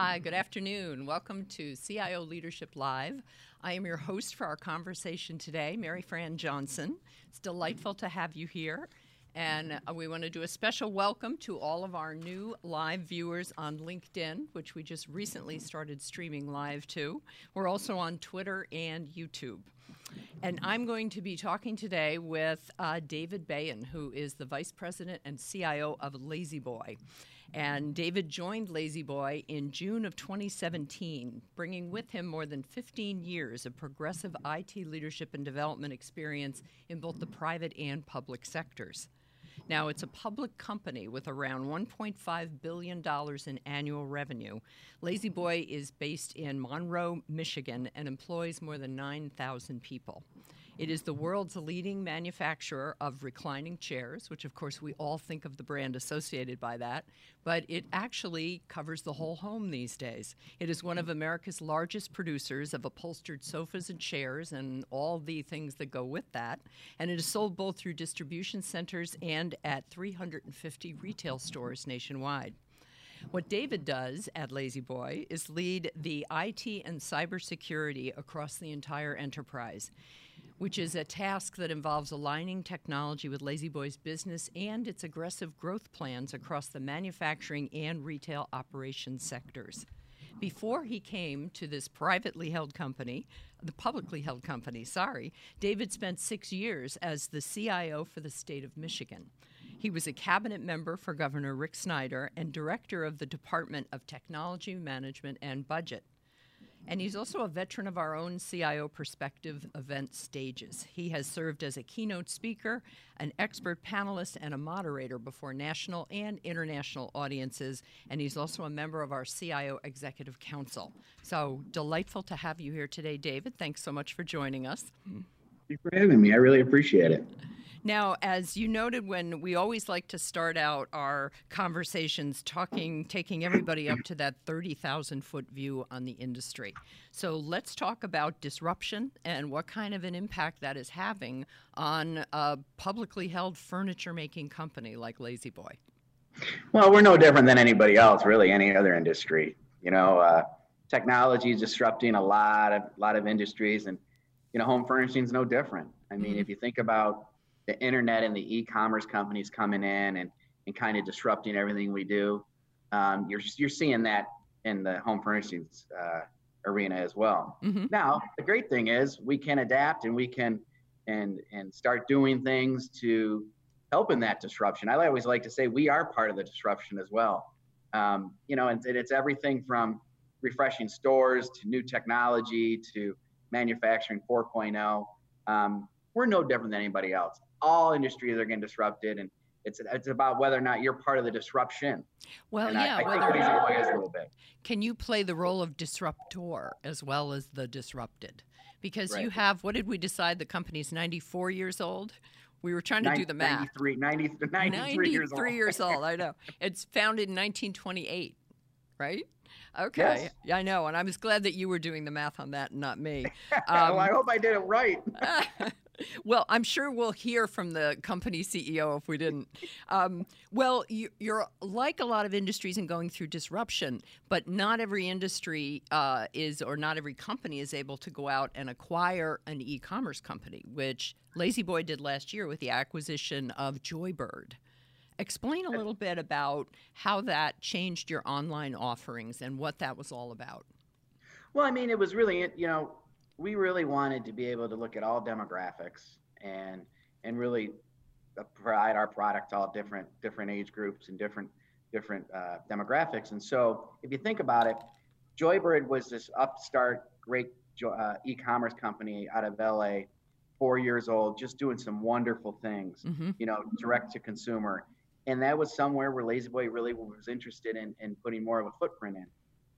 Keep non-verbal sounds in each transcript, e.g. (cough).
Hi, good afternoon. Welcome to CIO Leadership Live. I am your host for our conversation today, Maryfran Johnson. It's delightful to have you here. And uh, we want to do a special welcome to all of our new live viewers on LinkedIn, which we just recently started streaming live to. We're also on Twitter and YouTube. And I'm going to be talking today with uh, David Behen, who is the Vice President and CIO of La-Z-Boy. And David joined La-Z-Boy in June of 2017, bringing with him more than 15 years of progressive IT leadership and development experience in both the private and public sectors. Now, it's a public company with around $1.5 billion in annual revenue. La-Z-Boy is based in Monroe, Michigan, and employs more than 9,000 people. It is the world's leading manufacturer of reclining chairs, which of course we all think of the brand associated by that, but it actually covers the whole home these days. It is one of America's largest producers of upholstered sofas and chairs and all the things that go with that, and it is sold both through distribution centers and at 350 retail stores nationwide. What David does at La-Z-Boy is lead the IT and cybersecurity across the entire enterprise which is a task that involves aligning technology with La-Z-Boy's business and its aggressive growth plans across the manufacturing and retail operations sectors. Before he came to this privately held company, the publicly held company, sorry, David spent six years as the CIO for the state of Michigan. He was a cabinet member for Governor Rick Snyder and director of the Department of Technology Management and Budget. And he's also a veteran of our own CIO Perspective event stages. He has served as a keynote speaker, an expert panelist, and a moderator before national and international audiences. And he's also a member of our CIO Executive Council. So delightful to have you here today, David. Thanks so much for joining us. Thank you for having me. I really appreciate it. Now, as you noted, when we always like to start out our conversations talking, taking everybody up to that 30,000 foot view on the industry. So let's talk about disruption and what kind of an impact that is having on a publicly held furniture making company like La-Z-Boy. Well, we're no different than anybody else, really, any other industry. You know, uh, technology is disrupting a lot of lot of industries, and you know, home furnishing is no different. I mean, mm-hmm. if you think about the internet and the e-commerce companies coming in and, and kind of disrupting everything we do. Um, you're you're seeing that in the home furnishings uh, arena as well. Mm-hmm. Now, the great thing is we can adapt and we can and and start doing things to help in that disruption. I always like to say we are part of the disruption as well. Um, you know, and, and it's everything from refreshing stores to new technology to manufacturing 4.0. Um, we're no different than anybody else all industries are getting disrupted and it's it's about whether or not you're part of the disruption. Well, and yeah. I, I whether, think a little bit. Can you play the role of disruptor as well as the disrupted? Because right. you have what did we decide? The company's 94 years old. We were trying to 90, do the math. 93, 90, 93, 93 years old. years old. I (laughs) know. It's founded in 1928, right? Okay, yes. yeah, I know, and I was glad that you were doing the math on that, and not me. Um, (laughs) well, I hope I did it right. (laughs) well, I'm sure we'll hear from the company CEO if we didn't. Um, well, you, are like a lot of industries in going through disruption, but not every industry uh, is, or not every company is able to go out and acquire an e commerce company, which La-Z-Boy did last year with the acquisition of Joybird. Explain a little bit about how that changed your online offerings and what that was all about. Well, I mean, it was really, you know, we really wanted to be able to look at all demographics and and really provide our product to all different different age groups and different different uh, demographics. And so, if you think about it, Joybird was this upstart, great uh, e-commerce company out of LA, four years old, just doing some wonderful things. Mm-hmm. You know, direct to consumer, and that was somewhere where La-Z-Boy really was interested in in putting more of a footprint in.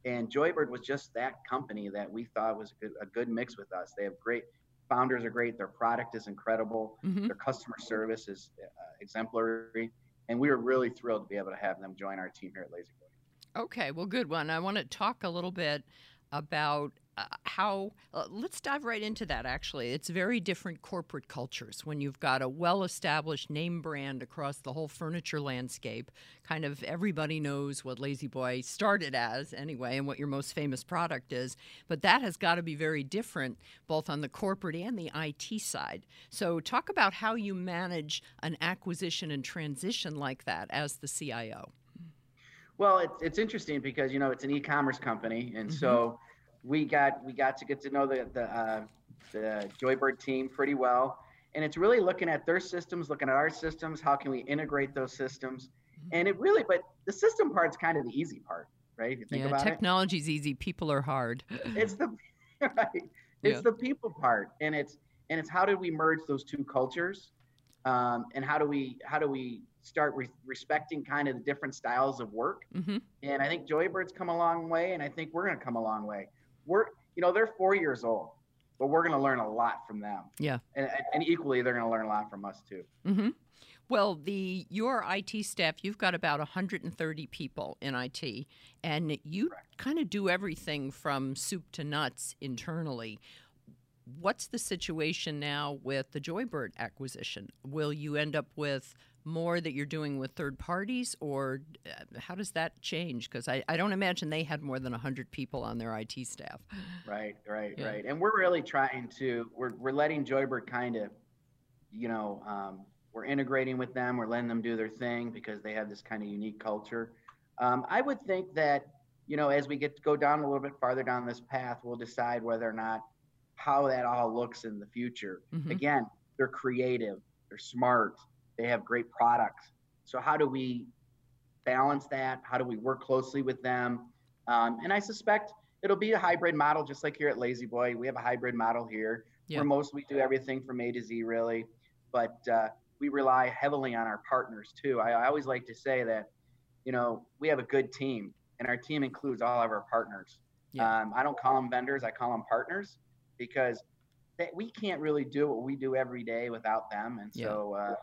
And Joybird was just that company that we thought was a good, a good mix with us. They have great founders are great. Their product is incredible. Mm-hmm. Their customer service is uh, exemplary, and we were really thrilled to be able to have them join our team here at La-Z-Boy. Okay, well, good one. I want to talk a little bit about how, uh, let's dive right into that actually. It's very different corporate cultures when you've got a well established name brand across the whole furniture landscape. Kind of everybody knows what La-Z-Boy started as anyway and what your most famous product is. But that has got to be very different both on the corporate and the IT side. So, talk about how you manage an acquisition and transition like that as the CIO. Well, it's it's interesting because you know it's an e-commerce company, and mm-hmm. so we got we got to get to know the the, uh, the Joybird team pretty well, and it's really looking at their systems, looking at our systems. How can we integrate those systems? Mm-hmm. And it really, but the system part's kind of the easy part, right? If you think about it. yeah, about technology's it. easy. People are hard. (clears throat) It's the (laughs) right. It's yeah. the people part, and it's and it's how do we merge those two cultures, um, and how do we how do we start re- respecting kind of the different styles of work. Mm-hmm. And I think Joybird's come a long way, and I think we're going to come a long way. We're, you know, they're four years old, but we're going to learn a lot from them. Yeah. And, and equally, they're going to learn a lot from us too. Mm-hmm. Well, the your IT staff, you've got about 130 people in IT, and you kind of do everything from soup to nuts internally. What's the situation now with the Joybird acquisition? Will you end up with more that you're doing with third parties, or uh, how does that change? Because I, I don't imagine they had more than 100 people on their IT staff. Right, right, yeah. right. And we're really trying to, we're, we're letting Joybird kind of, you know, um, we're integrating with them, we're letting them do their thing because they have this kind of unique culture. Um, I would think that, you know, as we get to go down a little bit farther down this path, we'll decide whether or not how that all looks in the future. Mm-hmm. Again, they're creative, they're smart, they have great products. So how do we balance that? How do we work closely with them? Um, and I suspect it'll be a hybrid model, just like here at La-Z-Boy. We have a hybrid model here yeah. where most we do everything from A to Z, really. But uh, we rely heavily on our partners too. I, I always like to say that, you know, we have a good team, and our team includes all of our partners. Yeah. Um, I don't call them vendors; I call them partners because they, we can't really do what we do every day without them. And so, uh,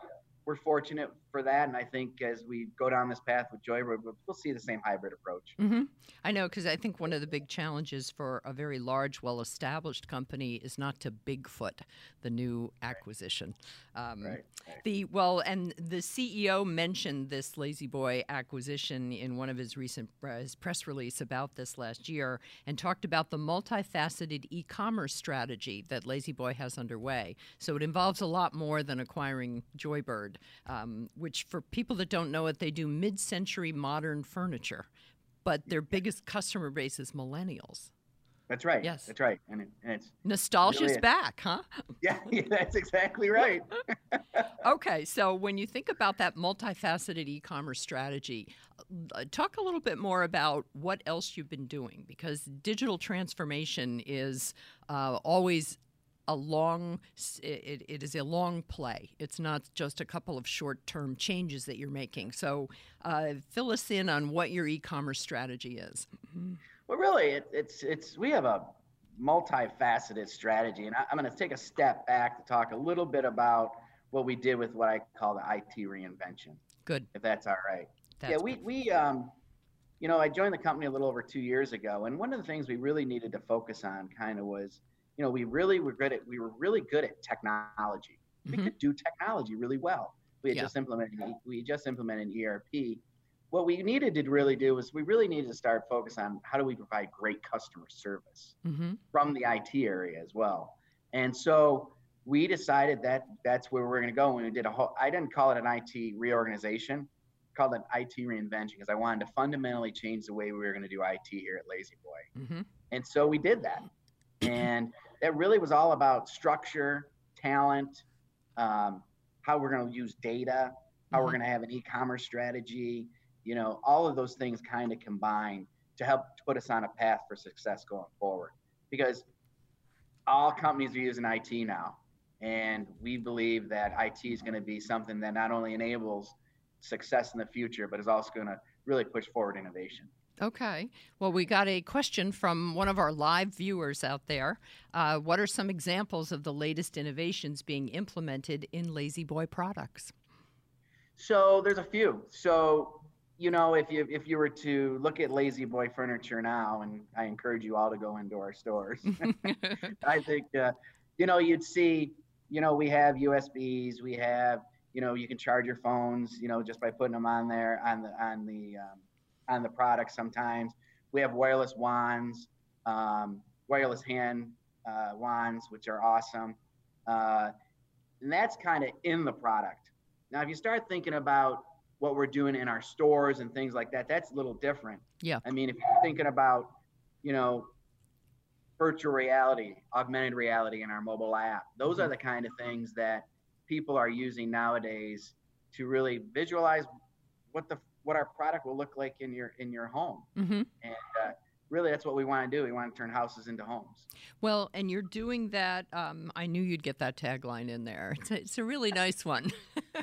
we're fortunate for that. And I think as we go down this path with Joybird, we'll see the same hybrid approach. Mm-hmm. I know, because I think one of the big challenges for a very large, well established company is not to Bigfoot the new acquisition. Um, right. right. The Well, and the CEO mentioned this La-Z-Boy acquisition in one of his recent uh, his press release about this last year and talked about the multifaceted e commerce strategy that La-Z-Boy has underway. So it involves a lot more than acquiring Joybird um, which for people that don't know it, they do mid century modern furniture, but their biggest customer base is millennials. That's right. Yes, that's right. And, it, and it's nostalgia's really back, huh? (laughs) Yeah, yeah that's exactly right. (laughs) okay, so when you think about that multifaceted e-commerce strategy, uh, talk a little bit more about what else you've been doing because digital transformation is uh, always a long it, it is a long play. It's not just a couple of short-term changes that you're making. So uh, fill us in on what your e-commerce strategy is. Well really it, it's it's we have a multifaceted strategy and I, i'm going to take a step back to talk a little bit about what we did with what i call the it reinvention good. if that's all right. That's yeah we we um you know i joined the company a little over two years ago and one of the things we really needed to focus on kind of was you know, we really were good at we were really good at technology. We mm-hmm. could do technology really well. We had yeah. just implemented we just implemented ERP. What we needed to really do was we really needed to start focus on how do we provide great customer service mm-hmm. from the IT area as well. And so we decided that that's where we're going to go. And we did a whole. I didn't call it an IT reorganization, called it IT reinvention because I wanted to fundamentally change the way we were going to do IT here at La-Z-Boy. Mm-hmm. And so we did that. And it really was all about structure, talent, um, how we're going to use data, how mm-hmm. we're going to have an e-commerce strategy. You know, all of those things kind of combine to help put us on a path for success going forward. Because all companies are using IT now, and we believe that IT is going to be something that not only enables success in the future, but is also going to really push forward innovation. Okay. Well, we got a question from one of our live viewers out there. Uh, what are some examples of the latest innovations being implemented in La-Z-Boy products? So there's a few. So you know, if you if you were to look at La-Z-Boy Furniture now, and I encourage you all to go into our stores, (laughs) I think uh, you know you'd see, you know, we have USBs, we have, you know, you can charge your phones, you know, just by putting them on there on the on the um, on the product. Sometimes we have wireless wands, um, wireless hand uh, wands, which are awesome, uh, and that's kind of in the product. Now, if you start thinking about what we're doing in our stores and things like that, that's a little different. Yeah. I mean, if you're thinking about, you know, virtual reality, augmented reality in our mobile app, those mm-hmm. are the kind of things that people are using nowadays to really visualize what the what our product will look like in your in your home. Mm-hmm. And uh, really that's what we want to do we want to turn houses into homes well and you're doing that um, i knew you'd get that tagline in there it's a, it's a really nice one (laughs)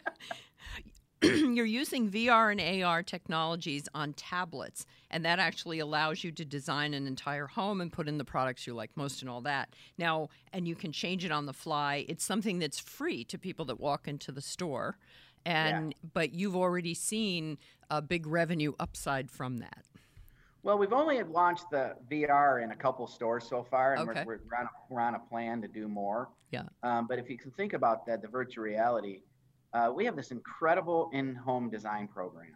you're using VR and AR technologies on tablets, and that actually allows you to design an entire home and put in the products you like most and all that. Now, and you can change it on the fly. It's something that's free to people that walk into the store, and yeah. but you've already seen a big revenue upside from that. Well, we've only launched the VR in a couple stores so far, and okay. we're, we're, on a, we're on a plan to do more. Yeah. Um, but if you can think about that, the virtual reality uh, we have this incredible in-home design program.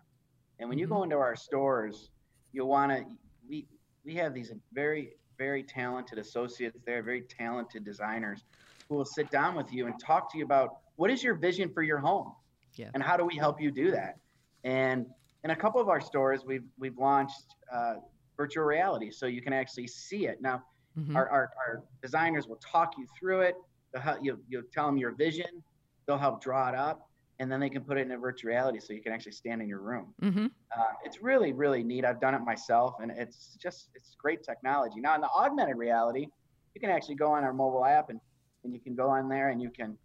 And when you mm-hmm. go into our stores, you'll want to, we, we have these very, very talented associates there, very talented designers who will sit down with you and talk to you about what is your vision for your home? Yeah. And how do we help you do that? And in a couple of our stores, we've, we've launched uh, virtual reality so you can actually see it. Now, mm-hmm. our, our, our, designers will talk you through it. You'll, you'll tell them your vision. They'll help draw it up and then they can put it in a virtual reality so you can actually stand in your room. Mm-hmm. Uh, it's really, really neat. I've done it myself, and it's just it's great technology. Now, in the augmented reality, you can actually go on our mobile app and, and you can go on there and you can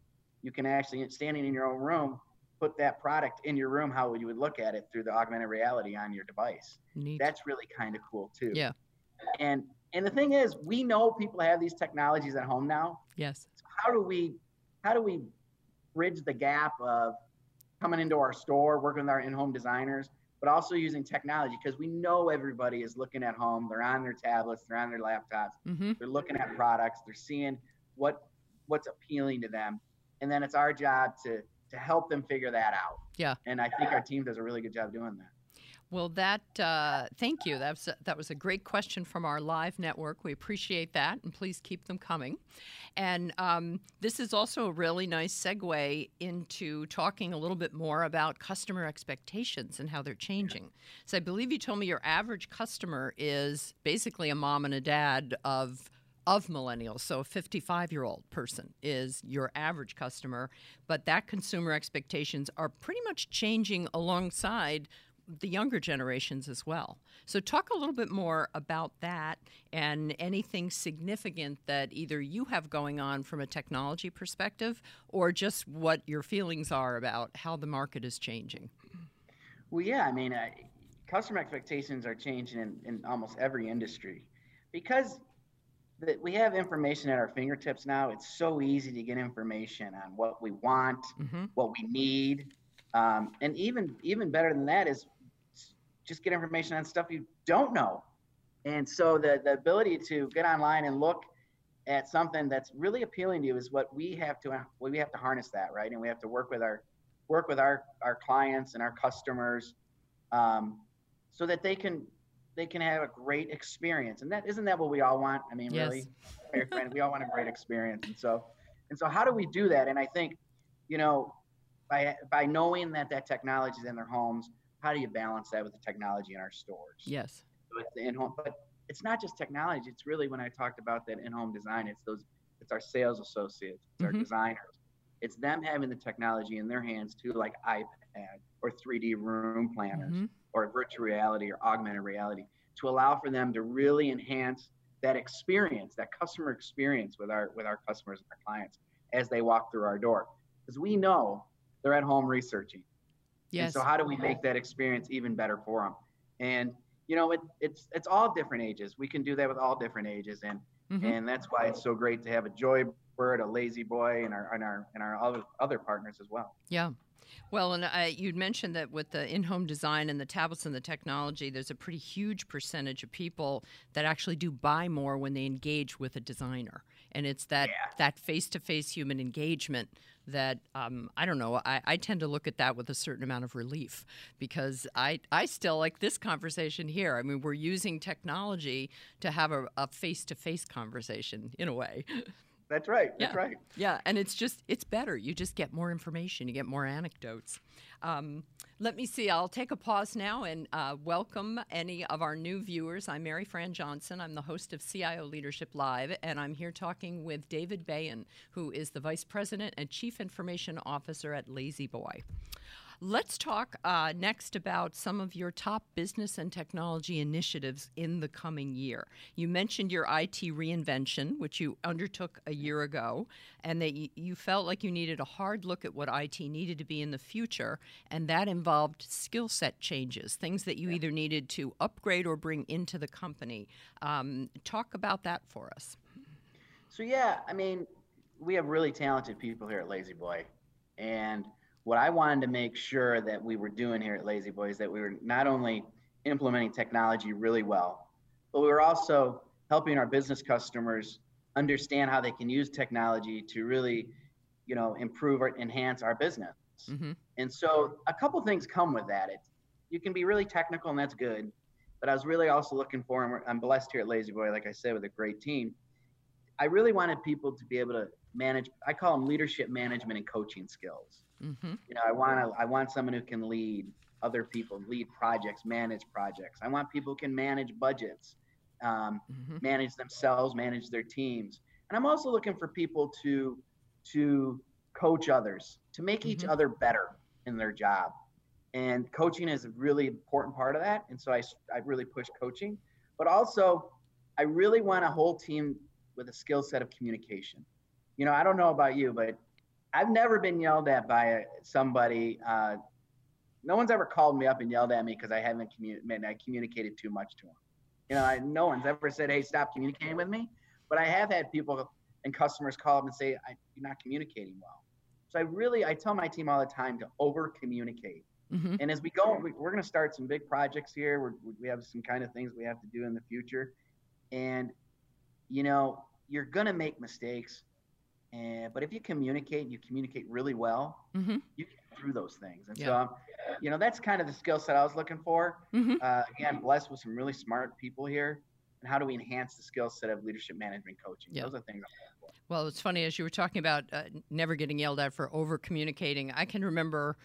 you can actually standing in your own room put that product in your room how you would look at it through the augmented reality on your device. Neat. That's really kind of cool too. Yeah. And and the thing is, we know people have these technologies at home now. Yes. So how do we how do we bridge the gap of coming into our store, working with our in-home designers, but also using technology because we know everybody is looking at home. They're on their tablets, they're on their laptops, mm-hmm. they're looking at products, they're seeing what what's appealing to them, and then it's our job to to help them figure that out. Yeah. And I think our team does a really good job doing that. Well, that uh, thank you. That was a, that was a great question from our live network. We appreciate that, and please keep them coming. And um, this is also a really nice segue into talking a little bit more about customer expectations and how they're changing. So I believe you told me your average customer is basically a mom and a dad of of millennials. So a 55 year old person is your average customer, but that consumer expectations are pretty much changing alongside the younger generations as well. So, talk a little bit more about that and anything significant that either you have going on from a technology perspective or just what your feelings are about how the market is changing. Well, yeah, I mean, uh, customer expectations are changing in, in almost every industry because that we have information at our fingertips now. It's so easy to get information on what we want, mm-hmm. what we need. Um, and even even better than that is just get information on stuff you don't know. And so the, the ability to get online and look at something that's really appealing to you is what we have to we have to harness that right and we have to work with our work with our our clients and our customers um, so that they can they can have a great experience and that isn't that what we all want i mean yes. (laughs) really friend, we all want a great experience and so and so how do we do that and i think you know by by knowing that that technology is in their homes how do you balance that with the technology in our stores? Yes. So it's the in-home, but it's not just technology. It's really when I talked about that in-home design. It's those. It's our sales associates. It's mm-hmm. our designers. It's them having the technology in their hands too, like iPad or 3D room planners mm-hmm. Or virtual reality or augmented reality, to allow for them to really enhance that experience, that customer experience with our with our customers and our clients as they walk through our door. Because we know they're at home researching. Yes. And so how do we make that experience even better for them? And you know, it, it's it's all different ages. We can do that with all different ages, and mm-hmm. and that's why it's so great to have a Joy Bird, a La-Z-Boy, and our and our and our other other partners as well. Yeah, Well, and uh, you'd mentioned that with the in home design and the tablets and the technology, there's a pretty huge percentage of people that actually do buy more when they engage with a designer. And it's that that face to face human engagement that um, I don't know. I, I tend to look at that with a certain amount of relief because I, I still like this conversation here. I mean, we're using technology to have a face to face conversation in a way. (laughs) That's right. That's Yeah. right. Yeah, and it's just it's better. You just get more information. You get more anecdotes. Um, let me see. I'll take a pause now and uh, welcome any of our new viewers. I'm Maryfran Johnson. I'm the host of CIO Leadership Live, and I'm here talking with David Behen, who is the Vice President and Chief Information Officer at La-Z-Boy. Let's talk uh, next about some of your top business and technology initiatives in the coming year. You mentioned your IT reinvention, which you undertook a year ago, and that y- you felt like you needed a hard look at what IT needed to be in the future, and that involved skill set changes, things that you either needed to upgrade or bring into the company. Um, talk about that for us. So yeah, I mean, we have really talented people here at La-Z-Boy, and what I wanted to make sure that we were doing here at La-Z-Boy is that we were not only implementing technology really well, but we were also helping our business customers understand how they can use technology to really, you know, improve or enhance our business. hmm And so a couple things come with that. It you can be really technical and that's good, but I was really also looking for, and I'm blessed here at La-Z-Boy, like I said, with a great team. I really wanted people to be able to manage. I call them leadership management and coaching skills. Hmm You know, I want to. I want someone who can lead other people, lead projects, manage projects. I want people who can manage budgets, um, hmm manage themselves, manage their teams. And I'm also looking for people to to coach others, to make each Mhm. other better in their job. And coaching is a really important part of that. And so I, I really push coaching, but also I really want a whole team with a skill set of communication. You know, I don't know about you, but I've never been yelled at by somebody. Uh, no one's ever called me up and yelled at me because I haven't communicated. I communicated too much to them. You know, I, no one's ever said, "Hey, stop communicating with me." But I have had people and customers call up and say, I, "You're not communicating well." So I really, I tell my team all the time to over communicate. hmm And as we go, we, we're going to start some big projects here. We're, we have some kind of things we have to do in the future, and you know, you're going to make mistakes. And but if you communicate, and you communicate really well, hmm you get through those things. And so, um, you know, that's kind of the skill set I was looking for. hmm Uh, again, blessed with some really smart people here. And how do we enhance the skill set of leadership management coaching? Yeah. Those are things. I'm for. Well, it's funny as you were talking about uh, never getting yelled at for over communicating. I can remember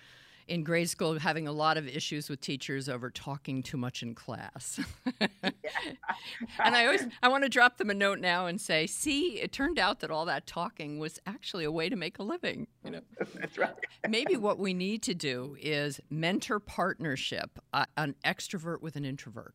in grade school having a lot of issues with teachers over talking too much in class. (laughs) and I always I want to drop them a note now and say, "See, it turned out that all that talking was actually a way to make a living." You know. (laughs) That's right. Maybe what we need to do is mentor partnership, uh, an extrovert with an introvert.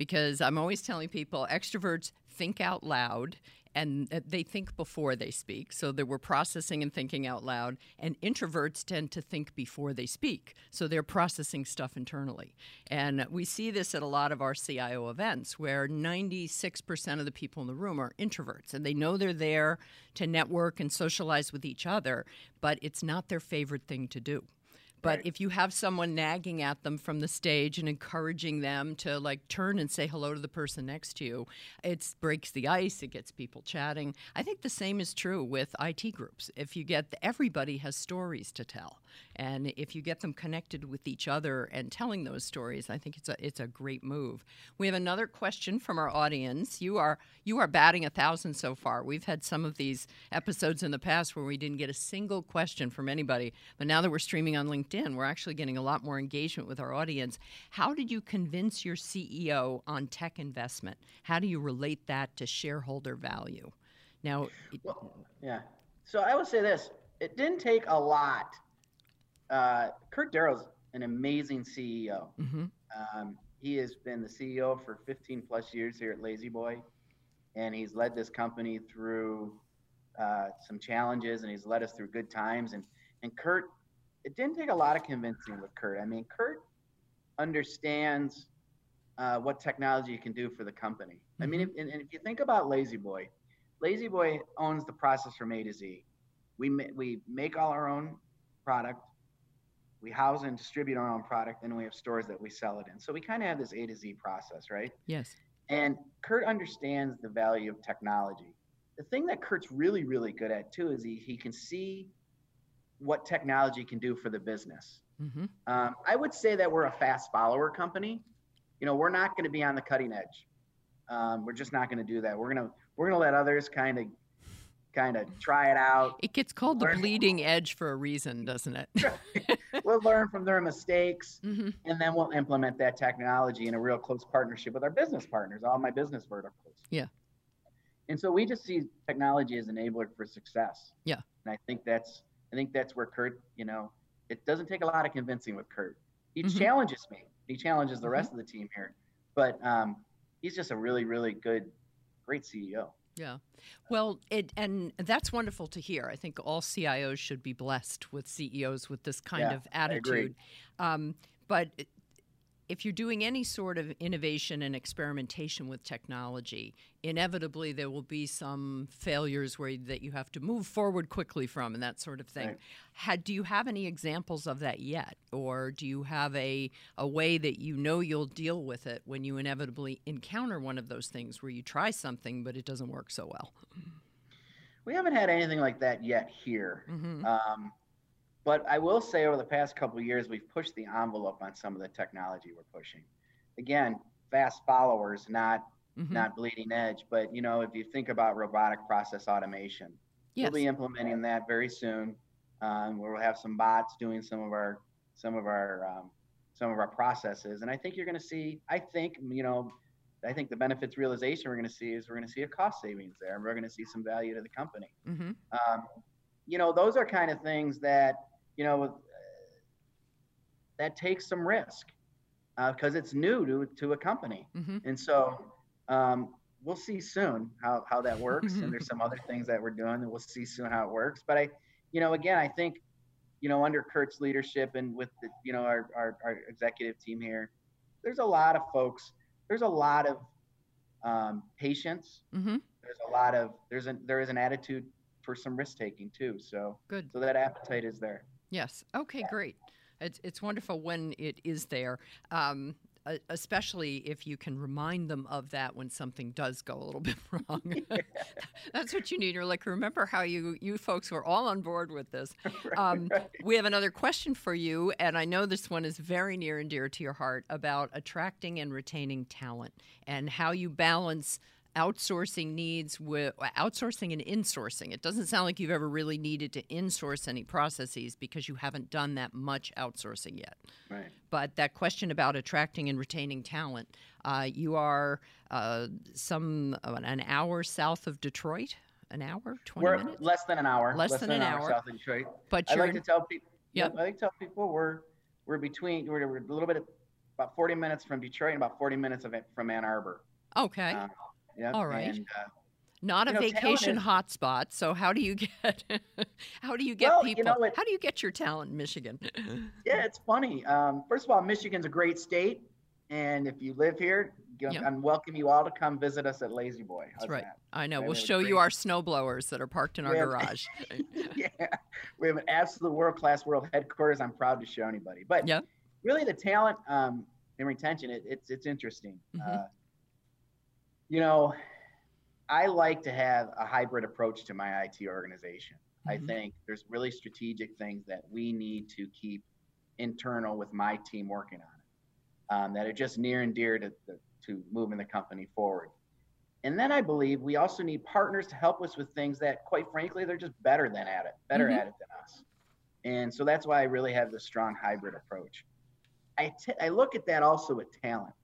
Because I'm always telling people extroverts think out loud and uh, they think before they speak. So that we're processing and thinking out loud. And introverts tend to think before they speak. So they're processing stuff internally. And we see this at a lot of our CIO events where 96% of the people in the room are introverts and they know they're there to network and socialize with each other, but it's not their favorite thing to do. But Right. if you have someone nagging at them from the stage and encouraging them to like turn and say hello to the person next to you, it breaks the ice. It gets people chatting. I think the same is true with IT groups. If you get everybody has stories to tell, and if you get them connected with each other and telling those stories, I think it's a it's a great move. We have another question from our audience. You are you are batting a thousand so far. We've had some of these episodes in the past where we didn't get a single question from anybody, but now that we're streaming on LinkedIn, we're actually getting a lot more engagement with our audience. How did you convince your CEO on tech investment? How do you relate that to shareholder value? Now, it- Well, yeah. So I would say this: it didn't take a lot. Uh, Kurt Darrow's an amazing CEO. mhm, Um, he has been the CEO for 15 plus years here at La-Z-Boy, and he's led this company through uh, some challenges, and he's led us through good times. And and Kurt, it didn't take a lot of convincing with Kurt. I mean, Kurt understands uh, what technology can do for the company. I mean, if, and, and if you think about La-Z-Boy, Lazy Boy owns the process from A to Z. We ma- we make all our own product. we house and distribute our own product, and we have stores that we sell it in. So we kind of have this A to Z process, right? Yes. And Kurt understands the value of technology. The thing that Kurt's really, really good at too is he, he can see what technology can do for the business. Mm-hmm. Um, I would say that we're a fast follower company. You know, we're not going to be on the cutting edge. Um, we're just not going to do that. We're gonna we're gonna let others kind of kind of try it out. It gets called Learn- the bleeding edge for a reason, doesn't it? (laughs) we'll learn from their mistakes, mm-hmm. and then we'll implement that technology in a real close partnership with our business partners, all my business verticals. Yeah. And so we just see technology as enabler for success. Yeah. And I think that's I think that's where Kurt, you know, it doesn't take a lot of convincing with Kurt. He Mhm. challenges me. He challenges the rest of the team here. But um, he's just a really, really good, great CEO. Yeah. Well, it and that's wonderful to hear. I think all CIOs should be blessed with CEOs with this kind Yeah, of I agree. attitude. Um, but if you're doing any sort of innovation and experimentation with technology, inevitably there will be some failures where that you have to move forward quickly from and that sort of thing. Right. Had do you have any examples of that yet, or do you have a a way that you know you'll deal with it when you inevitably encounter one of those things where you try something but it doesn't work so well? We haven't had anything like that yet here. hmm Um, but I will say over the past couple of years, we've pushed the envelope on some of the technology we're pushing. Again, fast followers, not hmm not bleeding edge. But you know, if you think about robotic process automation, Yes. we'll be implementing that very soon. Um, where we'll have some bots doing some of our some of our um, some of our processes, and I think you're going to see. I think you know, I think the benefits realization we're going to see is we're going to see a cost savings there, and we're going to see some value to the company. hmm Um, you know, those are kind of things that you know uh, that takes some risk because it's new to to a company, hmm and so um, we'll see soon how how that works. and there's (laughs) some other things that we're doing that we'll see soon how it works. But I, you know, again, I think you know under Kurt's leadership and with the you know our our, our executive team here, there's a lot of folks. There's a lot of um, patience. hmm There's a lot of there's an there is an attitude for some risk taking too. So Good. so that appetite is there. Yes. Okay. Great. It's it's wonderful when it is there, um, especially if you can remind them of that when something does go a little (laughs) bit wrong. (laughs) That's what you need. You're like, remember how you you folks were all on board with this. (laughs) Um, we have another question for you, and I know this one is very near and dear to your heart about attracting and retaining talent and how you balance outsourcing needs with outsourcing and insourcing. It doesn't sound like you've ever really needed to insource any processes because you haven't done that much outsourcing yet. Right. But that question about attracting and retaining talent, uh, you are uh, some uh, an hour south of Detroit, an hour, twenty We're minutes, less than an hour. Less than an hour. south of Detroit. but I like to tell people. Yep. I like to tell people we're we're between we're, we're a little bit about 40 minutes from Detroit and about 40 minutes of it from Ann Arbor. okay. Yeah. All right. And, uh, Not a know, vacation is- hotspot. So how do you get (laughs) how do you get Well, you people? know what- how do you get your talent in Michigan? (laughs) yeah, it's funny. Um, first of all, Michigan's a great state, and if you live here, you Yep. I welcome you all to come visit us at La-Z-Boy. How's right. that? I know. Yeah, We'll show you our snow blowers that are parked in our Yeah. garage. (laughs) yeah, we have an absolute world class world headquarters. I'm proud to show anybody. But Yep. really, the talent um, and retention, it, it's it's interesting. Mhm. Uh, you know, I like to have a hybrid approach to my IT organization. I Mhm. think there's really strategic things that we need to keep internal with my team working on it, um, that are just near and dear to, to, to moving the company forward. And then I believe we also need partners to help us with things that, quite frankly, they're just better than at it, better Mhm. at it than us. And so that's why I really have this strong hybrid approach. I, t- I look at that also with talent.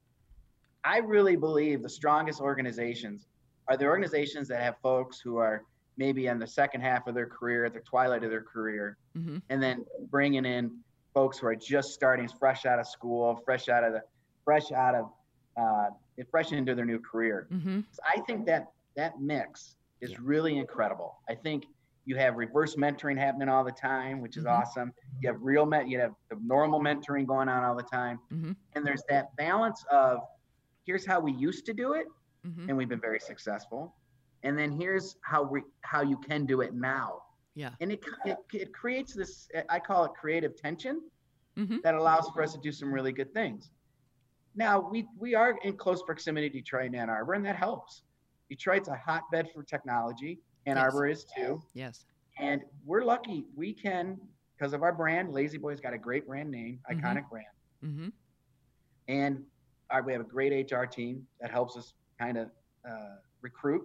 I really believe the strongest organizations are the organizations that have folks who are maybe in the second half of their career, at the twilight of their career, Mhm. and then bringing in folks who are just starting, fresh out of school, fresh out of the, fresh out of, uh, fresh into their new career. hmm So I think that that mix is Yeah. really incredible. I think you have reverse mentoring happening all the time, which is Mhm. awesome. You have real met, you have the normal mentoring going on all the time, Mhm. and there's that balance of here's how we used to do it, hmm and we've been very successful, and then here's how we how you can do it now, Yeah. and it it, it creates this I call it creative tension, mm-hmm. that allows for us to do some really good things. Now we we are in close proximity to Detroit and Ann Arbor, and that helps. Detroit's a hotbed for technology. Ann yes. Arbor is too. Yes. And we're lucky we can because of our brand. La-Z-Boy's got a great brand name, mm-hmm. iconic brand. Mm-hmm. And our, we have a great HR team that helps us kind of uh, recruit.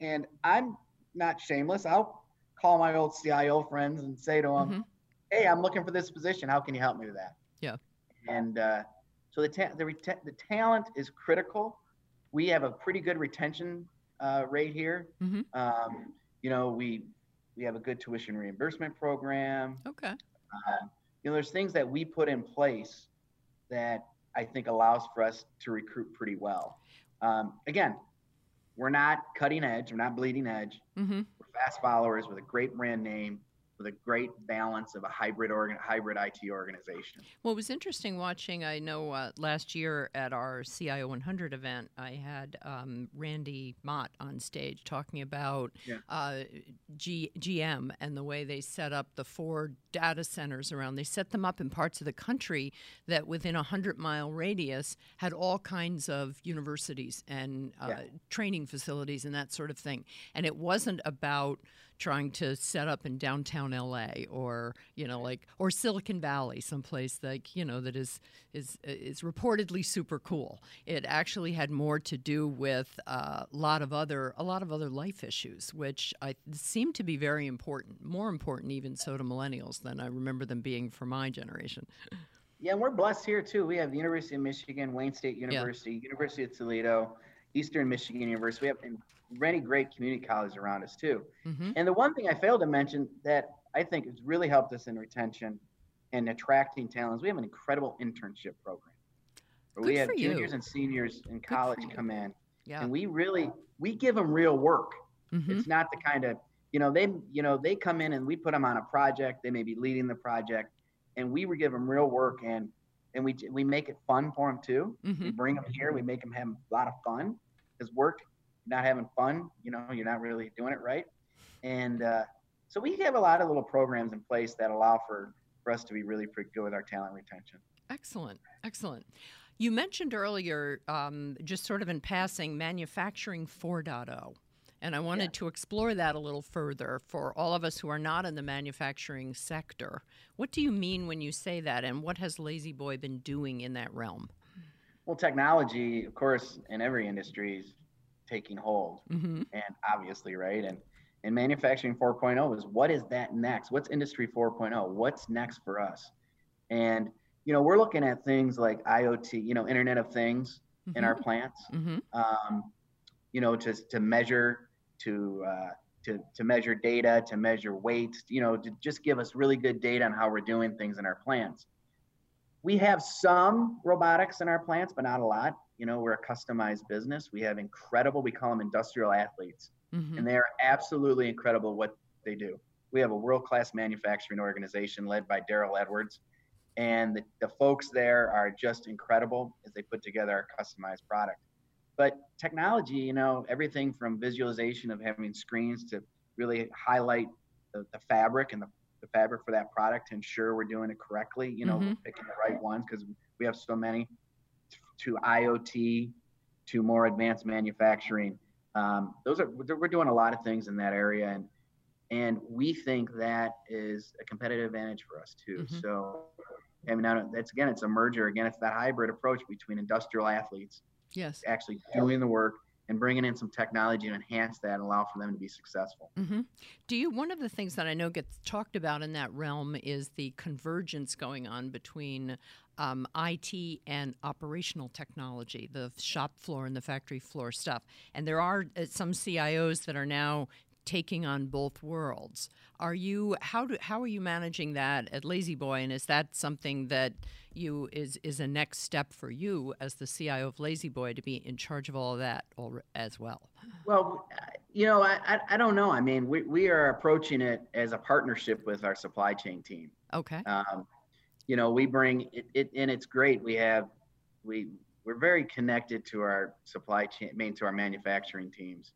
And I'm not shameless. I'll call my old CIO friends and say to them, mm-hmm. "Hey, I'm looking for this position. How can you help me with that?" Yeah. And uh, so the ta- the, reta- the talent is critical. We have a pretty good retention uh, rate here. Mm-hmm. Um, you know, we we have a good tuition reimbursement program. Okay. Uh, you know, there's things that we put in place that I think allows for us to recruit pretty well. Um, again, we're not cutting edge, we're not bleeding edge. Mm-hmm. We're fast followers with a great brand name with a great balance of a hybrid organ, hybrid IT organization. Well, it was interesting watching. I know uh, last year at our CIO 100 event, I had um, Randy Mott on stage talking about yeah. uh, G- GM and the way they set up the four data centers around. They set them up in parts of the country that within a hundred mile radius had all kinds of universities and uh, yeah. training facilities and that sort of thing. And it wasn't about trying to set up in downtown LA or you know like or Silicon Valley someplace like you know that is is is reportedly super cool. It actually had more to do with a lot of other a lot of other life issues which I seem to be very important more important even so to millennials than I remember them being for my generation. Yeah and we're blessed here too. We have the University of Michigan Wayne State University yeah. University of Toledo Eastern Michigan University we have many great community colleges around us too. Mm-hmm. And the one thing I failed to mention that I think has really helped us in retention and attracting talents, we have an incredible internship program. Good we have you. juniors and seniors in college come in, yeah. and we really we give them real work. Mm-hmm. It's not the kind of you know they you know they come in and we put them on a project. They may be leading the project, and we give them real work and and we we make it fun for them too. Mm-hmm. We bring them here. We make them have a lot of fun because work not having fun, you know, you're not really doing it right. And uh, so we have a lot of little programs in place that allow for, for us to be really pretty good with our talent retention. Excellent. Excellent. You mentioned earlier, um, just sort of in passing, manufacturing 4.0. And I wanted yeah. to explore that a little further for all of us who are not in the manufacturing sector. What do you mean when you say that, and what has La-Z-Boy been doing in that realm? Well, technology, of course, in every industry is taking hold mm-hmm. and obviously right and and manufacturing 4.0 is what is that next what's industry 4.0 what's next for us and you know we're looking at things like iot you know internet of things mm-hmm. in our mm-hmm. plants mm-hmm. um, you know to, to measure to uh, to, to measure data to measure weight you know to just give us really good data on how we're doing things in our plants we have some robotics in our plants but not a lot you know, we're a customized business. We have incredible, we call them industrial athletes, mm-hmm. and they are absolutely incredible what they do. We have a world class manufacturing organization led by Daryl Edwards, and the, the folks there are just incredible as they put together a customized product. But technology, you know, everything from visualization of having screens to really highlight the, the fabric and the, the fabric for that product to ensure we're doing it correctly, you know, mm-hmm. picking the right ones because we have so many to IoT to more advanced manufacturing. Um, those are we're doing a lot of things in that area, and and we think that is a competitive advantage for us too. Mm-hmm. So, I mean, that's again, it's a merger. Again, it's that hybrid approach between industrial athletes, yes, actually doing the work and bringing in some technology to enhance that and allow for them to be successful. Mm-hmm. Do you? One of the things that I know gets talked about in that realm is the convergence going on between um, IT and operational technology, the shop floor and the factory floor stuff. And there are uh, some CIOs that are now taking on both worlds. Are you how do how are you managing that at La-Z-Boy and is that something that you is is a next step for you as the CIO of La-Z-Boy to be in charge of all of that as well? Well, you know, I, I don't know. I mean, we, we are approaching it as a partnership with our supply chain team. Okay. Um, you know, we bring it, it and it's great. We have we we're very connected to our supply chain, main to our manufacturing teams,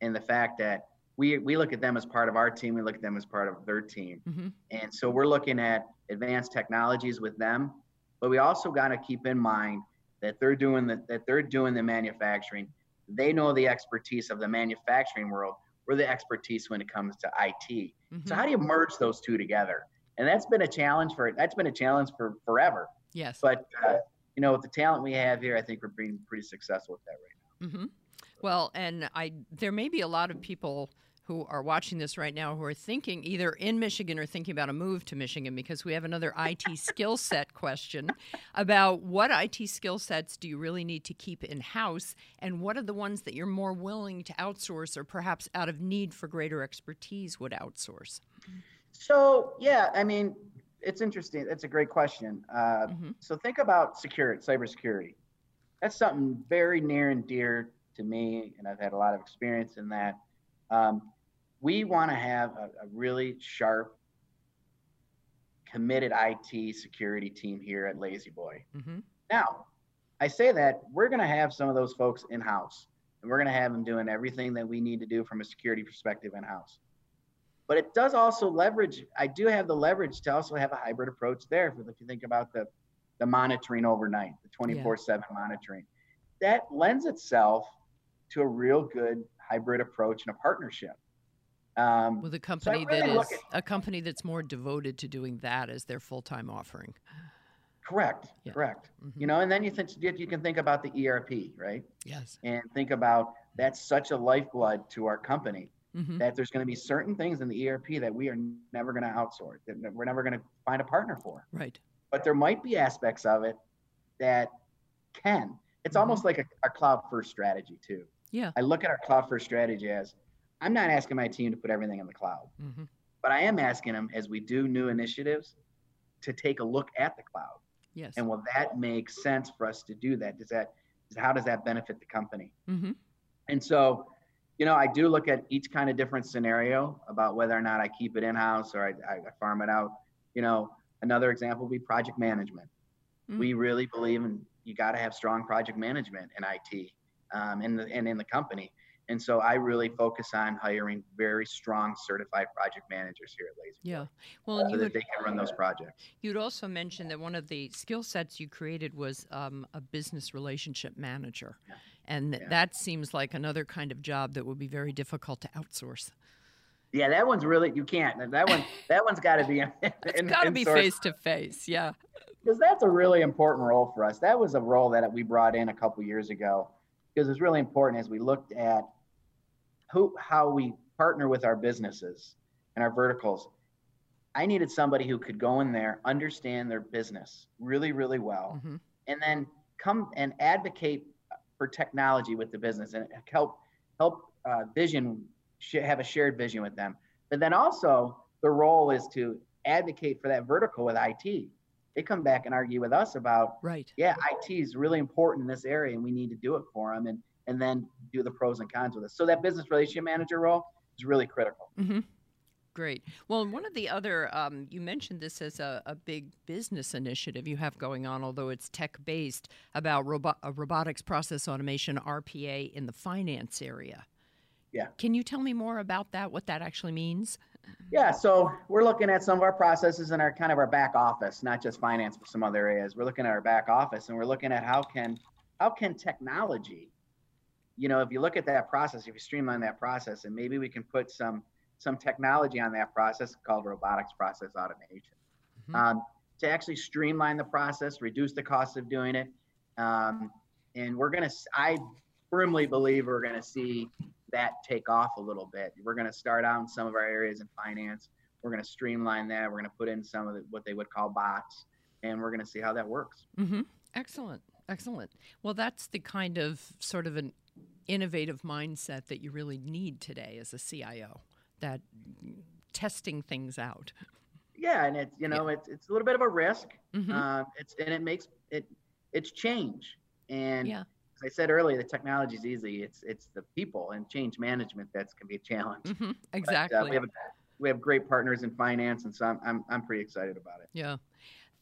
and the fact that we we look at them as part of our team, we look at them as part of their team, mm-hmm. and so we're looking at advanced technologies with them. But we also got to keep in mind that they're doing the, that they're doing the manufacturing. They know the expertise of the manufacturing world. We're the expertise when it comes to IT. Mm-hmm. So how do you merge those two together? And that's been a challenge for that's been a challenge for forever. Yes. But uh, you know, with the talent we have here, I think we're being pretty successful with that right now. Mm-hmm. Well, and I there may be a lot of people who are watching this right now who are thinking either in Michigan or thinking about a move to Michigan because we have another (laughs) IT skill set question about what IT skill sets do you really need to keep in house and what are the ones that you're more willing to outsource or perhaps out of need for greater expertise would outsource? So, yeah, I mean, it's interesting. It's a great question. Uh, mm-hmm. So think about security, cybersecurity. That's something very near and dear to me, and I've had a lot of experience in that. Um, we want to have a, a, really sharp, committed IT security team here at La-Z-Boy. Mm-hmm. Now, I say that we're going to have some of those folks in house, and we're going to have them doing everything that we need to do from a security perspective in house. But it does also leverage. I do have the leverage to also have a hybrid approach there. If you think about the the monitoring overnight, the 24 yeah. 7 monitoring, that lends itself to a real good hybrid approach and a partnership. Um, With a company so really that is at, a company that's more devoted to doing that as their full time offering. Correct. Yeah. Correct. Mm-hmm. You know, and then you think you can think about the ERP, right? Yes. And think about that's such a lifeblood to our company mm-hmm. that there's going to be certain things in the ERP that we are never going to outsource, that we're never going to find a partner for. Right. But there might be aspects of it that can. It's mm-hmm. almost like a, a cloud first strategy too. Yeah. I look at our cloud first strategy as I'm not asking my team to put everything in the cloud, mm-hmm. but I am asking them as we do new initiatives to take a look at the cloud. Yes. And will that make sense for us to do that? Does that, how does that benefit the company? Mm-hmm. And so, you know, I do look at each kind of different scenario about whether or not I keep it in house or I, I, farm it out. You know, another example would be project management. Mm-hmm. We really believe in you got to have strong project management in IT um, in the, and in the company. And so I really focus on hiring very strong certified project managers here at Laser. Yeah. Well, so that would, they can run those projects. You'd also mentioned that one of the skill sets you created was um, a business relationship manager. Yeah. And yeah. that seems like another kind of job that would be very difficult to outsource. Yeah, that one's really you can't. That one (laughs) that one's got to be. In, it's got to be face to face. Yeah. Because that's a really important role for us. That was a role that we brought in a couple years ago because it's really important as we looked at who how we partner with our businesses and our verticals. I needed somebody who could go in there, understand their business really, really well, mm-hmm. and then come and advocate for technology with the business and help help uh, vision have a shared vision with them. But then also the role is to advocate for that vertical with IT they come back and argue with us about right yeah it is really important in this area and we need to do it for them and and then do the pros and cons with us so that business relationship manager role is really critical mm-hmm. Great. Well, one of the other, um, you mentioned this as a, a, big business initiative you have going on, although it's tech based, about robo- robotics process automation, RPA, in the finance area. Yeah. Can you tell me more about that, what that actually means? Yeah, so we're looking at some of our processes in our kind of our back office, not just finance, but some other areas. We're looking at our back office, and we're looking at how can how can technology, you know, if you look at that process, if you streamline that process, and maybe we can put some some technology on that process called robotics process automation, mm-hmm. um, to actually streamline the process, reduce the cost of doing it, um, and we're gonna. I firmly believe we're gonna see that take off a little bit. We're going to start out in some of our areas in finance. We're going to streamline that. We're going to put in some of the, what they would call bots, and we're going to see how that works. Mm-hmm. Excellent, excellent. Well, that's the kind of sort of an innovative mindset that you really need today as a CIO. That testing things out. Yeah, and it's you know yeah. it's it's a little bit of a risk. Mm-hmm. Uh, it's and it makes it it's change and yeah. I said earlier, the technology is easy. It's it's the people and change management that's can be a challenge. Mm-hmm, exactly. But, uh, we have we have great partners in finance, and so I'm I'm, I'm pretty excited about it. Yeah.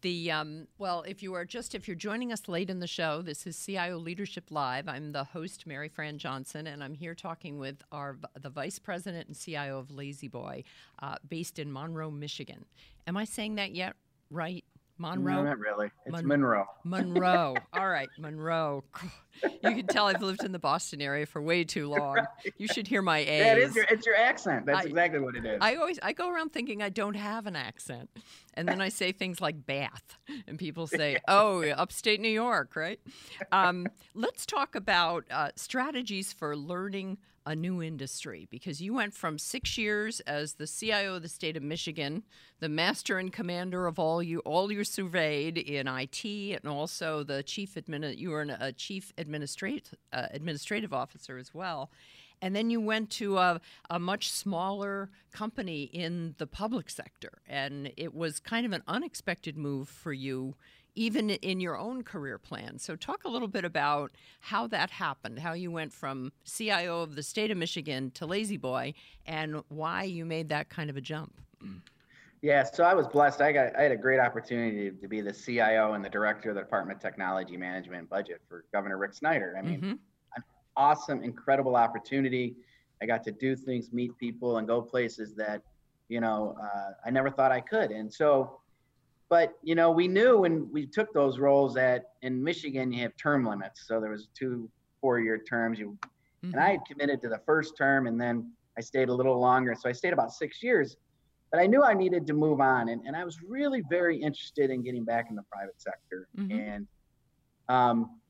The um, well, if you are just if you're joining us late in the show, this is CIO Leadership Live. I'm the host, Maryfran Johnson, and I'm here talking with our the Vice President and CIO of La-Z-Boy, uh, based in Monroe, Michigan. Am I saying that yet right? Monroe? not really. It's Mon- Monroe. Monroe. (laughs) All right, Monroe. (laughs) You can tell I've lived in the Boston area for way too long. You should hear my A's. It is your, it's your accent. That's I- exactly what it is. I always I go around thinking I don't have an accent, and then I say things like Bath, and people say, (laughs) "Oh, upstate New York, right?" Um, let's talk about uh, strategies for learning a new industry because you went from six years as the CIO of the state of Michigan, the master and commander of all you all you surveyed in IT, and also the chief admin. You were an, a chief administrative uh, administrative officer as well. And then you went to a, a much smaller company in the public sector. And it was kind of an unexpected move for you, even in your own career plan. So, talk a little bit about how that happened, how you went from CIO of the state of Michigan to La-Z-Boy, and why you made that kind of a jump. Yeah, so I was blessed. I got I had a great opportunity to be the CIO and the director of the Department of Technology Management and Budget for Governor Rick Snyder. I mean, Mhm. awesome, incredible opportunity. I got to do things, meet people, and go places that, you know, uh, I never thought I could. And so, but you know, we knew when we took those roles that in Michigan you have term limits. So there was two four-year terms. You Mhm. and I had committed to the first term, and then I stayed a little longer. So I stayed about six years. But I knew I needed to move on, and, and I was really very interested in getting back in the private sector. Mhm. And um,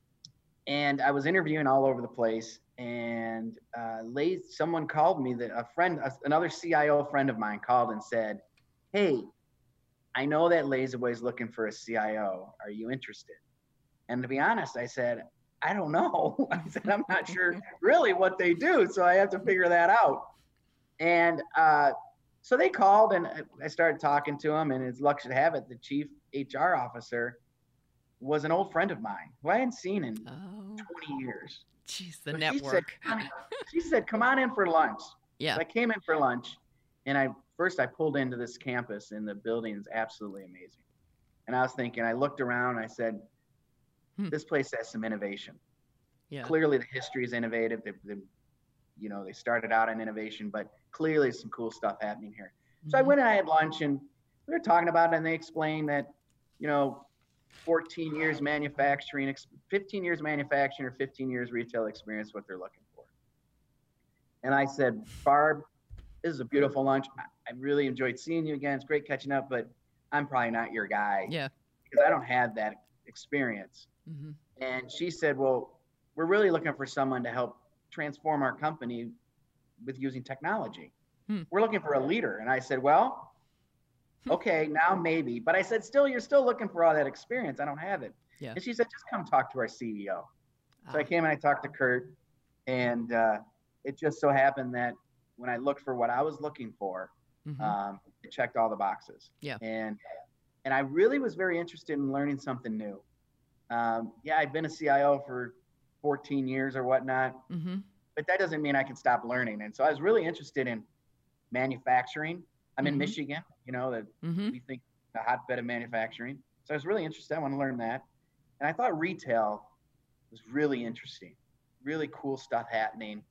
and I was interviewing all over the place. And uh, late, someone called me that a friend, another CIO friend of mine, called and said, "Hey, I know that La-Z-Boy is looking for a CIO. Are you interested?" And to be honest, I said, "I don't know." (laughs) I said, "I'm not sure really what they do, so I have to figure that out." And uh, so they called, and I started talking to him. And as luck should have it, the chief HR officer was an old friend of mine who I hadn't seen in Oh, 20 years. jeez, the So network. She said, she said, "Come on in for lunch." Yeah. So I came in for lunch, and I first I pulled into this campus, and the building is absolutely amazing. And I was thinking, I looked around, and I said, Hmm. "This place has some innovation. Yeah. Clearly, the history is innovative. They, they, you know, they started out in innovation, but clearly, some cool stuff happening here." So I Mhm. went and I had lunch, and we were talking about it, and they explained that, you know, 14 years manufacturing, 15 years manufacturing, or 15 years retail experience, what they're looking for. And I said, Barb, this is a beautiful lunch. I, I really enjoyed seeing you again. It's great catching up, but I'm probably not your guy Yeah. because I don't have that experience. Mhm. And she said, Well, we're really looking for someone to help transform our company with using technology. Hmm. We're looking for a leader. And I said, Well, Hmm. okay, now maybe. But I said, Still, you're still looking for all that experience. I don't have it. Yeah. And she said, Just come talk to our CEO. So I Ah, came and I talked to Kurt. And uh, it just so happened that when I looked for what I was looking for, mhm. um, it checked all the boxes. Yeah. And and I really was very interested in learning something new. Um, yeah, I've been a CIO for 14 years or whatnot, Mhm. but that doesn't mean I can stop learning. And so I was really interested in manufacturing. I'm in Mhm. Michigan, you know, that Mhm. we think the hotbed of manufacturing. So I was really interested. I want to learn that. And I thought retail was really interesting, really cool stuff happening.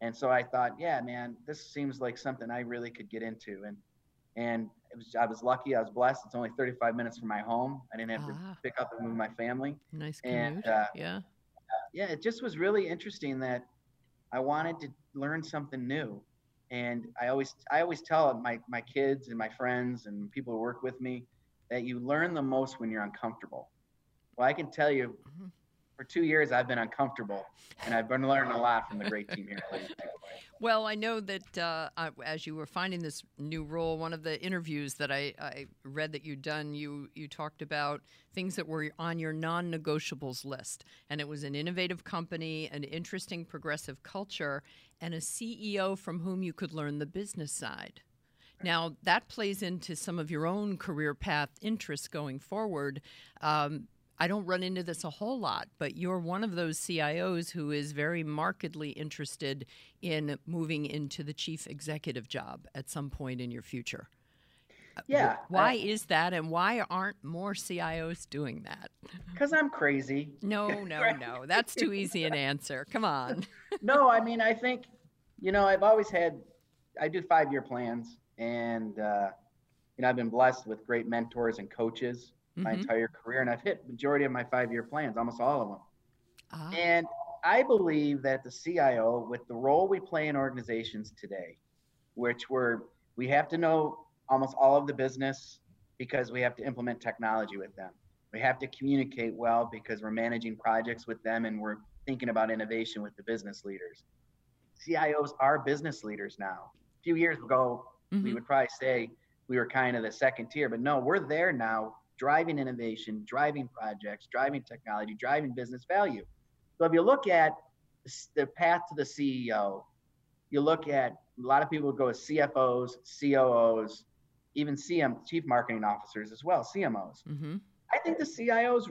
And so I thought, yeah, man, this seems like something I really could get into. And and it was I was lucky, I was blessed. It's only 35 minutes from my home. I didn't have Ah. to pick up and move my family. Nice and, uh, yeah. Yeah, it just was really interesting that I wanted to learn something new. And I always I always tell my my kids and my friends and people who work with me that you learn the most when you're uncomfortable. Well, I can tell you Mhm. For two years I've been uncomfortable and I've been learning a lot from the great team here. (laughs) Well, I know that uh, as you were finding this new role, one of the interviews that I, I read that you'd done, you you talked about things that were on your non-negotiables list, and it was an innovative company, an interesting progressive culture, and a CEO from whom you could learn the business side. Now that plays into some of your own career path interests going forward. Um, I don't run into this a whole lot, but you're one of those CIOs who is very markedly interested in moving into the chief executive job at some point in your future. Uh, Yeah, Why I- is that, and why aren't more CIOs doing that? Because I'm crazy. No, (laughs) no, Right. no. That's too easy an answer. Come on. (laughs) no, I mean, I think, you know, I've always had, I do five year plans and, uh, you know, I've been blessed with great mentors and coaches my Mhm. entire career, and I've hit majority of my five-year plans, almost all of them. Ah, And I believe that the CIO, with the role we play in organizations today, which we're we have to know almost all of the business because we have to implement technology with them. We have to communicate well because we're managing projects with them and we're thinking about innovation with the business leaders. CIOs are business leaders now. A few years ago, we mhm. would probably say we were kind of the second tier, but no, we're there now, driving innovation, driving projects, driving technology, driving business value. So if you look at the path to the CEO, you look at a lot of people go as CFOs, COOs, even CM, chief marketing officers as well, CMOs. Mhm. I think the CIO is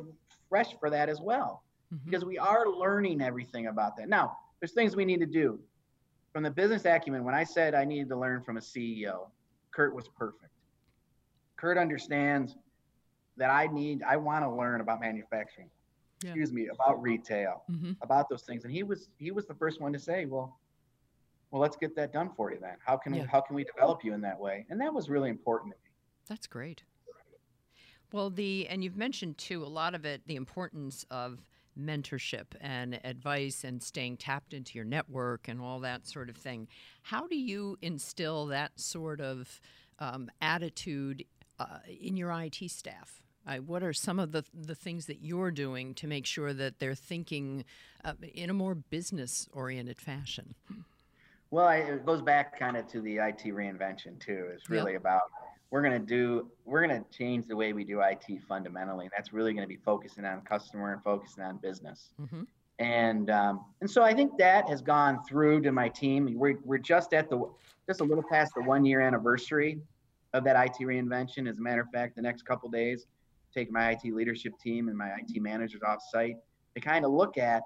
fresh for that as well Mhm. because we are learning everything about that. Now, there's things we need to do. From the business acumen, when I said I needed to learn from a CEO, Kurt was perfect. Kurt understands that I need, I want to learn about manufacturing. Yeah. Excuse me, about retail, Mhm. about those things. And he was he was the first one to say, well, well, let's get that done for you then. How can we how can we develop you in that way? And that was really important to me. That's great. Well, the and you've mentioned too a lot of it the importance of mentorship and advice and staying tapped into your network and all that sort of thing. How do you instill that sort of um, attitude uh, in your IT staff? Uh, what are some of the the things that you're doing to make sure that they're thinking uh, in a more business oriented fashion? Well, I, it goes back kind of to the IT reinvention too. It's really about we're going to do we're going to change the way we do IT fundamentally. And that's really going to be focusing on customer and focusing on business. hmm And um, and so I think that has gone through to my team. We're we're just at the just a little past the one year anniversary of that IT reinvention. As a matter of fact, the next couple days, take my IT leadership team and my IT managers off site to kind of look at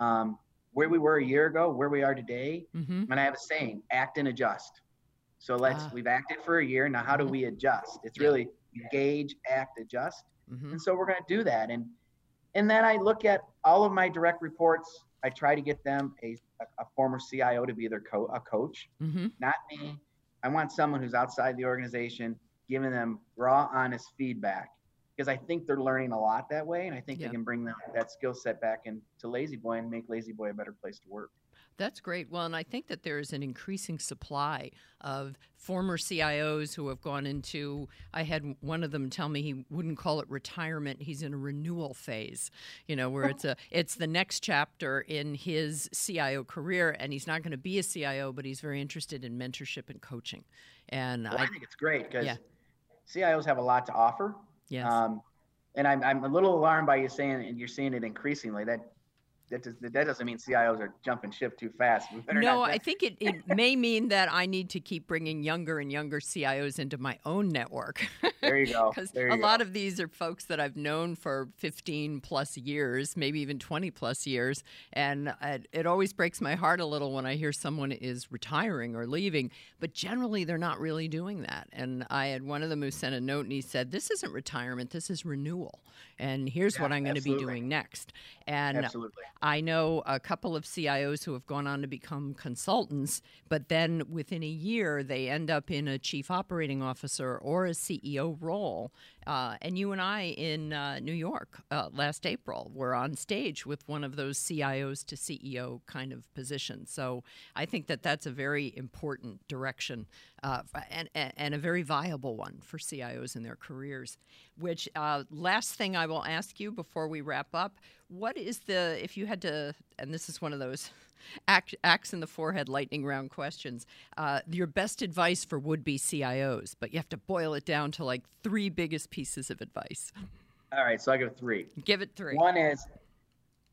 um, where we were a year ago, where we are today, hmm and I have a saying: act and adjust. So let's Ah. we've acted for a year. Now, how do Mhm. we adjust? It's really engage, act, adjust. hmm And so we're going to do that. And and then I look at all of my direct reports. I try to get them a, a, former CIO to be their co- a coach, hmm not me. I want someone who's outside the organization, giving them raw, honest feedback because I think they're learning a lot that way, and I think Yeah. they can bring them, that skill set back into La-Z-Boy and make La-Z-Boy a better place to work. That's great. Well, and I think that there is an increasing supply of former CIOs who have gone into. I had one of them tell me he wouldn't call it retirement; he's in a renewal phase. You know, where it's a (laughs) it's the next chapter in his CIO career, and he's not going to be a CIO, but he's very interested in mentorship and coaching. And Well, I, I think it's great because Yeah. CIOs have a lot to offer. yes, Um, and I'm, I'm a little alarmed by you saying, and you're seeing it increasingly. That that, does, that doesn't mean CIOs are jumping ship too fast. No, I think it, it may mean that I need to keep bringing younger and younger CIOs into my own network. (laughs) there you go. Because a you lot of these are folks that I've known for 15 plus years, maybe even 20 plus years. And it, it always breaks my heart a little when I hear someone is retiring or leaving. But generally, they're not really doing that. And I had one of them who sent a note and he said, This isn't retirement, this is renewal. And here's Yeah, what I'm going to be doing next. And Absolutely. I know a couple of CIOs who have gone on to become consultants, but then within a year they end up in a chief operating officer or a CEO role. Uh, and you and I in uh, New York uh, last April were on stage with one of those CIOs to CEO kind of positions. So I think that that's a very important direction uh, and, and a very viable one for CIOs in their careers. Which uh, last thing I will ask you before we wrap up: What is the if you had to? And this is one of those axe, axe in the forehead lightning round questions. Uh, your best advice for would-be CIOs, but you have to boil it down to like three biggest pieces of advice. All right. So I give three. Give it three. One is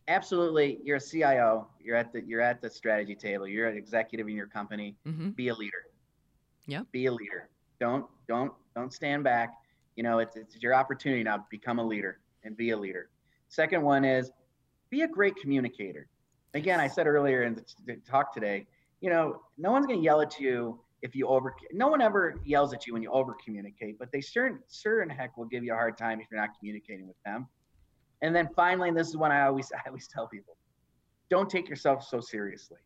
absolutely you're a CIO. You're at the you're at the strategy table. You're an executive in your company. hmm Be a leader. Yeah. Be a leader. Don't don't don't stand back. You know, it's it's your opportunity now become a leader and be a leader. Second one is be a great communicator. Again, I said earlier in the, the talk today, you know, no one's going to yell at you if you over. No one ever yells at you when you over communicate, but they certain certain heck will give you a hard time if you're not communicating with them. And then finally, and this is one I always (laughs) I always tell people: don't take yourself so seriously.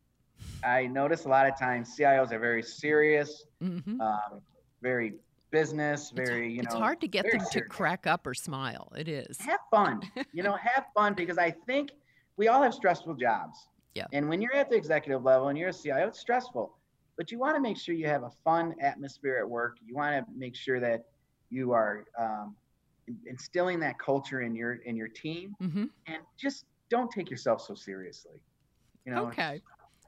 I notice a lot of times CIOs are very serious, hmm um, very business, very you know. It's hard to get them serious. to crack up or smile. It is. Have fun, (laughs) you know, have fun because I think we all have stressful jobs. Yeah. And when you're at the executive level and you're a CIO, it's stressful, but you want to make sure you have a fun atmosphere at work. You want to make sure that you are um, instilling that culture in your in your team, hmm and just don't take yourself so seriously. You know. Okay.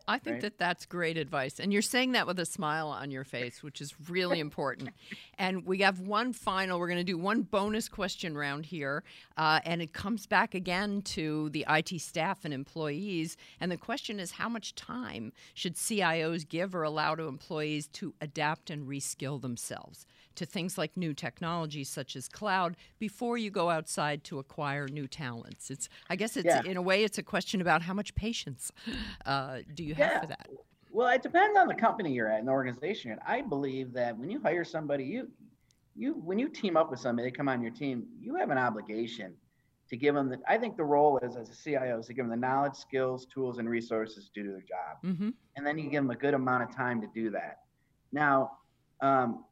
I think right? that that's great advice. And you're saying that with a smile on your face, which is really (laughs) important. and we have one final, we're going to do one bonus question round here. Uh, and it comes back again to the IT staff and employees. And the question is how much time should CIOs give or allow to employees to adapt and reskill themselves to things like new technologies such as cloud before you go outside to acquire new talents? It's, I guess it's, Yeah. in a way, it's a question about how much patience uh, do you have Yeah. for that? Well, it depends on the company you're at and the organization you're at. I believe that when you hire somebody, you you when you team up with somebody, they come on your team, you have an obligation to give them the I think the role is as a CIO is to give them the knowledge, skills, tools, and resources to do their job. hmm And then you give them a good amount of time to do that. Now, um,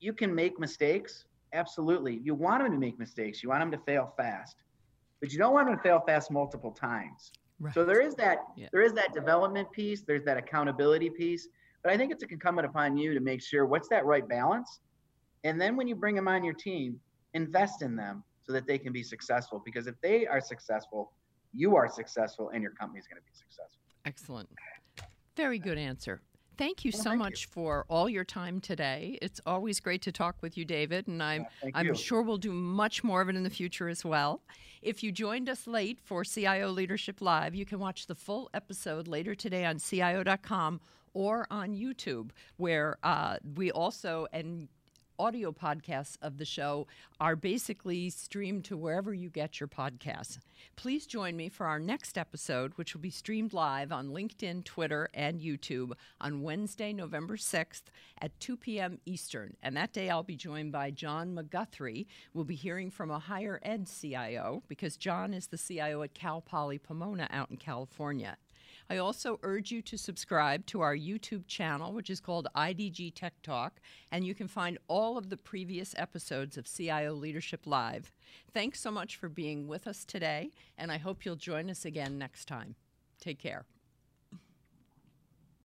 you can make mistakes. Absolutely. You want them to make mistakes. You want them to fail fast. But you don't want them to fail fast multiple times. Right. So there is that Yeah. there is that development piece, there's that accountability piece, but I think it's incumbent upon you to make sure what's that right balance. And then when you bring them on your team, invest in them so that they can be successful because if they are successful, you are successful and your company is going to be successful. Excellent. Very good answer. Thank you Well, so thank you. much for all your time today. It's always great to talk with you, David, and I'm Thank I'm you. sure we'll do much more of it in the future as well. If you joined us late for CIO Leadership Live, you can watch the full episode later today on CIO.com or on YouTube, where uh, we also and audio podcasts of the show are basically streamed to wherever you get your podcasts. Please join me for our next episode, which will be streamed live on LinkedIn, Twitter, and YouTube on Wednesday, November 6th at 2 p.m. Eastern. And that day I'll be joined by John McGuthry. We'll be hearing from a higher ed CIO because John is the CIO at Cal Poly Pomona out in California. I also urge you to subscribe to our YouTube channel, which is called IDG Tech Talk, and you can find all of the previous episodes of CIO Leadership Live. Thanks so much for being with us today, and I hope you'll join us again next time. Take care.